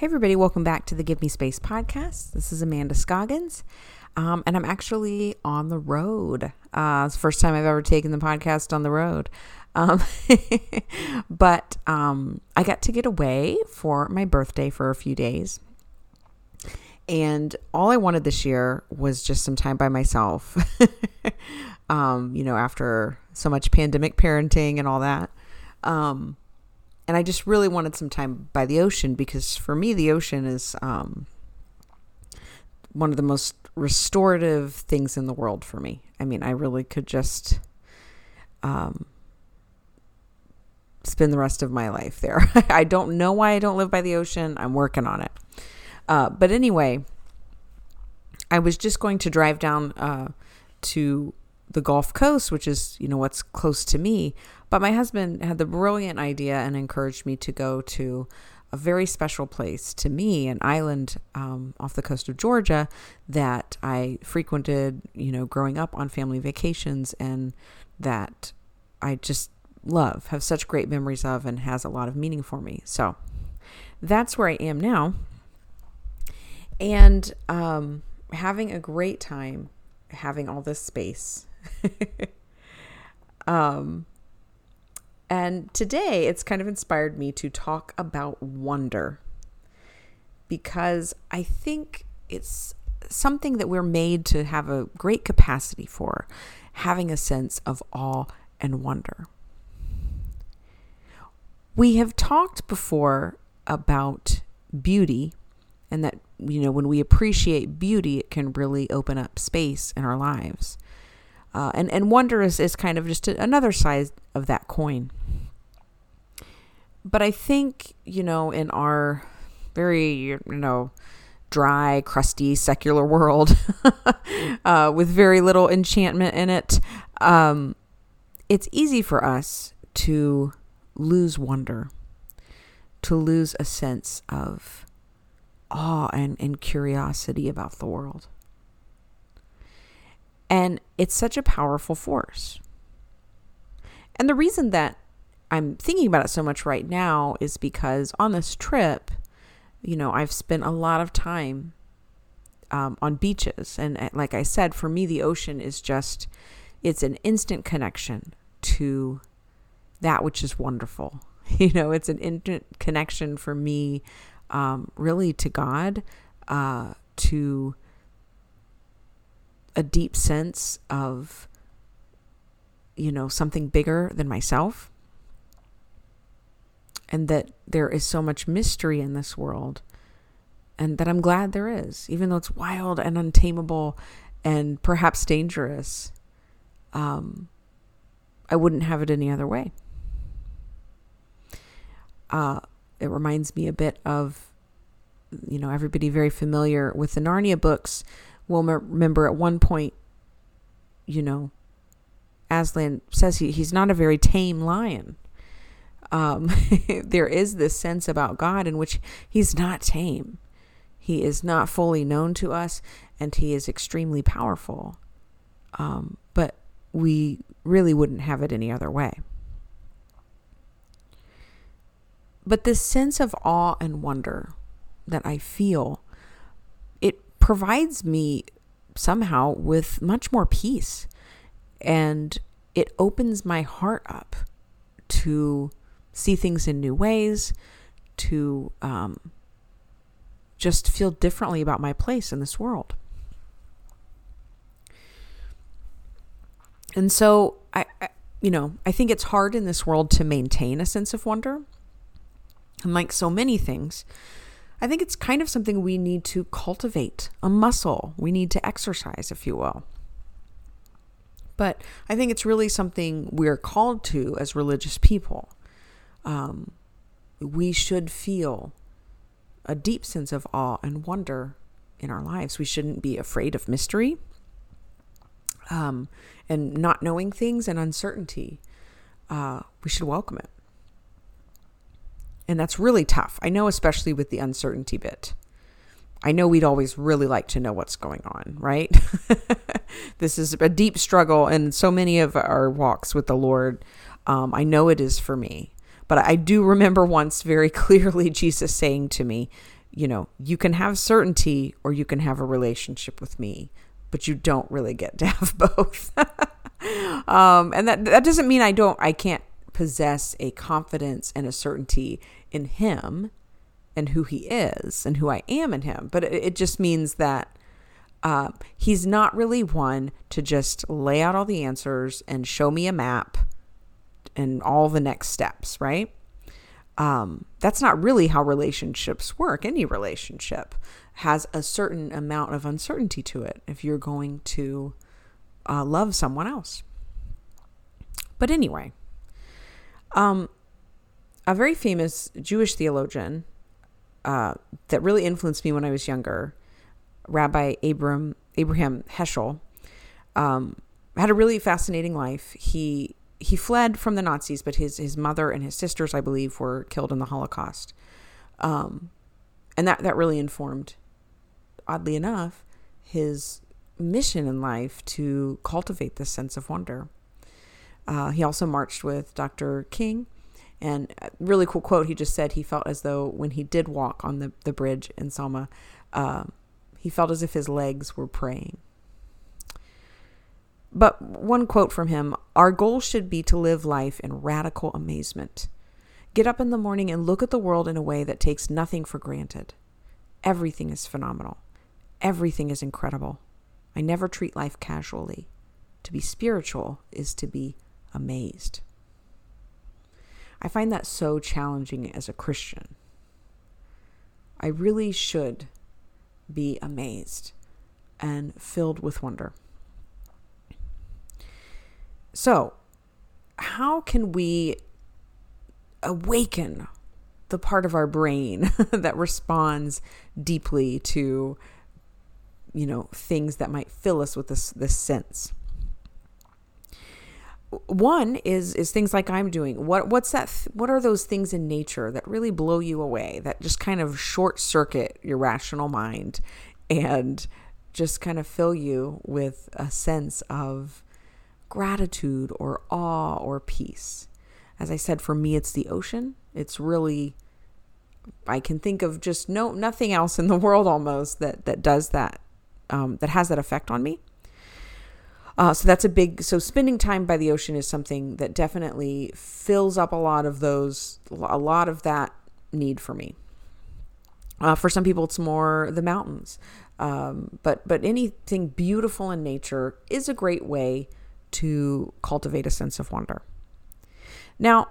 Hey, everybody, welcome back to the Give Me Space podcast. This is Amanda Scoggins, um, and I'm actually on the road. Uh, it's the first time I've ever taken the podcast on the road. Um, but um, I got to get away for my birthday for a few days. And all I wanted this year was just some time by myself. um, you know, after so much pandemic parenting and all that. And I just really wanted some time by the ocean because for me, the ocean is um, one of the most restorative things in the world for me. I mean, I really could just um, spend the rest of my life there. I don't know why I don't live by the ocean. I'm working on it. Uh, but anyway, I was just going to drive down uh, to the Gulf Coast, which is, you know, what's close to me. But my husband had the brilliant idea and encouraged me to go to a very special place to me, an island um, off the coast of Georgia that I frequented, you know, growing up on family vacations and that I just love, have such great memories of, and has a lot of meaning for me. So that's where I am now. And um, having a great time having all this space. um, and today it's kind of inspired me to talk about wonder because I think it's something that we're made to have a great capacity for, having a sense of awe and wonder. We have talked before about beauty and that you know when we appreciate beauty it can really open up space in our lives uh, and and wonder is, is kind of just another side of that coin but I think, you know, in our very, you know, dry, crusty, secular world uh, with very little enchantment in it, um, it's easy for us to lose wonder, to lose a sense of awe and, and curiosity about the world. And it's such a powerful force. And the reason that I'm thinking about it so much right now is because on this trip, you know, I've spent a lot of time um, on beaches. And uh, like I said, for me, the ocean is just, it's an instant connection to that which is wonderful. You know, it's an instant connection for me, um, really to God, uh, to a deep sense of, you know, something bigger than myself and that there is so much mystery in this world and that I'm glad there is, even though it's wild and untamable and perhaps dangerous. Um, I wouldn't have it any other way. Uh, it reminds me a bit of, you know, everybody very familiar with the Narnia books will remember at one point, you know, Aslan says he, he's not a very tame lion um, there is this sense about God in which He's not tame. He is not fully known to us, and He is extremely powerful. Um, but we really wouldn't have it any other way. But this sense of awe and wonder that I feel, provides me somehow with much more peace. And it opens my heart up to see things in new ways, to um, just feel differently about my place in this world. And so I, I, you know, I think it's hard in this world to maintain a sense of wonder. And like so many things, I think it's kind of something we need to cultivate, a muscle we need to exercise, if you will. But I think it's really something we're called to as religious people um, we should feel a deep sense of awe and wonder in our lives. We shouldn't be afraid of mystery um, and not knowing things and uncertainty. Uh, we should welcome it. And that's really tough. I know, especially with the uncertainty bit. I know we'd always really like to know what's going on, right? this is a deep struggle in so many of our walks with the Lord. Um, I know it is for me. But I do remember once very clearly Jesus saying to me, you know, you can have certainty or you can have a relationship with me, but you don't really get to have both. um, and that that doesn't mean I don't I can't possess a confidence and a certainty in him and who he is and who I am in him. But it, just means that uh, he's not really one to just lay out all the answers and show me a map and all the next steps, right? Um, that's not really how relationships work. Any relationship has a certain amount of uncertainty to it if you're going to uh, love someone else. But anyway, um, a very famous Jewish theologian uh, that really influenced me when I was younger, Rabbi Abram Abraham Heschel, um, had a really fascinating life. He he fled from the Nazis, but his his mother and his sisters, I believe, were killed in the Holocaust, um, and that that really informed, oddly enough, his mission in life to cultivate this sense of wonder. Uh, he also marched with Dr. King. And really cool quote, he just said he felt as though when he did walk on the, the bridge in Selma, uh, he felt as if his legs were praying. But one quote from him Our goal should be to live life in radical amazement. Get up in the morning and look at the world in a way that takes nothing for granted. Everything is phenomenal. Everything is incredible. I never treat life casually. To be spiritual is to be amazed. I find that so challenging as a Christian. I really should be amazed and filled with wonder. So, how can we awaken the part of our brain that responds deeply to you know things that might fill us with this this sense one is is things like I'm doing. What what's that? Th- what are those things in nature that really blow you away? That just kind of short circuit your rational mind, and just kind of fill you with a sense of gratitude or awe or peace. As I said, for me, it's the ocean. It's really I can think of just no nothing else in the world almost that that does that um, that has that effect on me. Uh, so that's a big. So spending time by the ocean is something that definitely fills up a lot of those, a lot of that need for me. Uh, for some people, it's more the mountains, um, but but anything beautiful in nature is a great way to cultivate a sense of wonder. Now,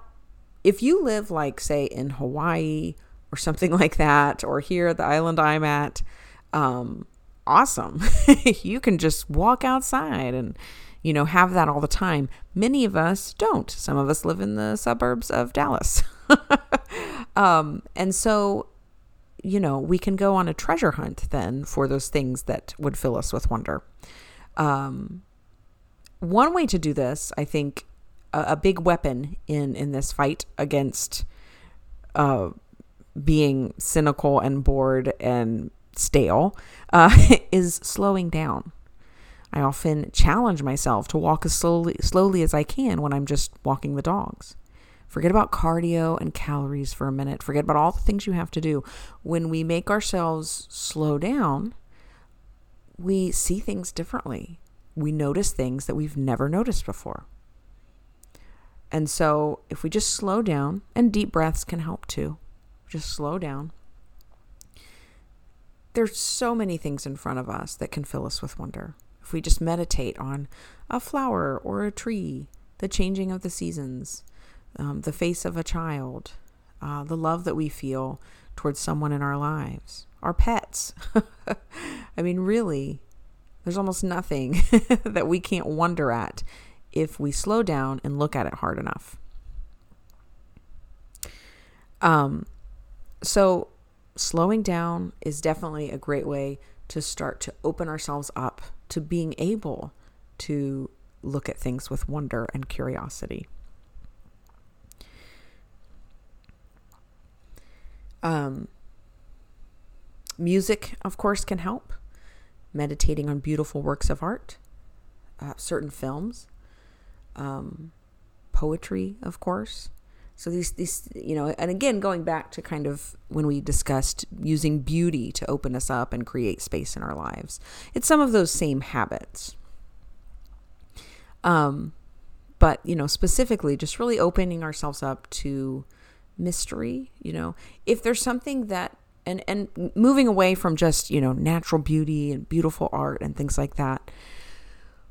if you live like say in Hawaii or something like that, or here at the island I'm at, um, awesome. you can just walk outside and, you know, have that all the time. Many of us don't. Some of us live in the suburbs of Dallas. um, and so, you know, we can go on a treasure hunt then for those things that would fill us with wonder. Um, one way to do this, I think, a, a big weapon in in this fight against uh, being cynical and bored and stale, uh, is slowing down. I often challenge myself to walk as slowly, slowly as I can when I'm just walking the dogs. Forget about cardio and calories for a minute. Forget about all the things you have to do. When we make ourselves slow down, we see things differently. We notice things that we've never noticed before. And so, if we just slow down, and deep breaths can help too, just slow down there's so many things in front of us that can fill us with wonder. If we just meditate on a flower or a tree, the changing of the seasons, um, the face of a child, uh, the love that we feel towards someone in our lives, our pets. I mean, really, there's almost nothing that we can't wonder at if we slow down and look at it hard enough. Um, so slowing down is definitely a great way to start to open ourselves up to being able to look at things with wonder and curiosity. Um, music, of course, can help. Meditating on beautiful works of art, uh, certain films, um, poetry, of course, So these these you know, and again going back to kind of when we discussed using beauty to open us up and create space in our lives. It's some of those same habits. Um but, you know, specifically just really opening ourselves up to mystery, you know. If there's something that and and moving away from just, you know, natural beauty and beautiful art and things like that.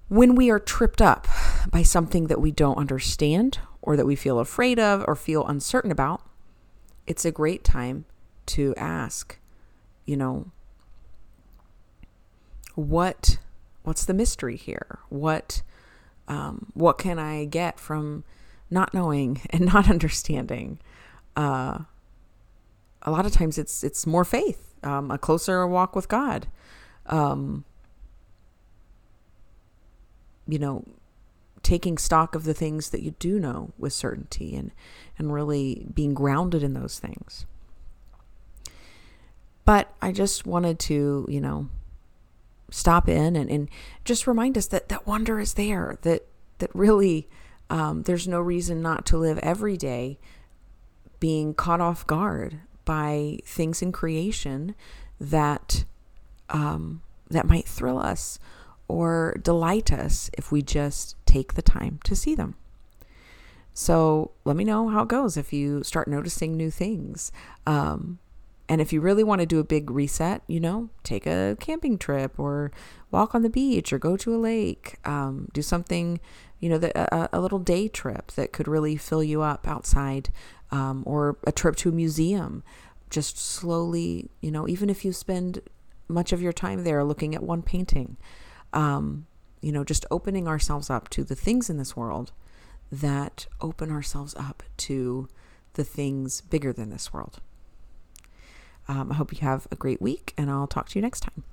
When we are tripped up by something that we don't understand or that we feel afraid of or feel uncertain about, it's a great time to ask, you know, what what's the mystery here? What um, what can I get from not knowing and not understanding? Uh, a lot of times it's it's more faith, um, a closer walk with God. Um, you know, taking stock of the things that you do know with certainty and and really being grounded in those things. But I just wanted to, you know, stop in and, and just remind us that that wonder is there, that that really um, there's no reason not to live every day being caught off guard by things in creation that um, that might thrill us or delight us if we just take the time to see them. So let me know how it goes if you start noticing new things. Um, and if you really want to do a big reset, you know, take a camping trip or walk on the beach or go to a lake, um, do something, you know, a, a, little day trip that could really fill you up outside um, or a trip to a museum. Just slowly, you know, even if you spend much of your time there looking at one painting, um, you know, just opening ourselves up to the things in this world that open ourselves up to the things bigger than this world. Um, I hope you have a great week, and I'll talk to you next time.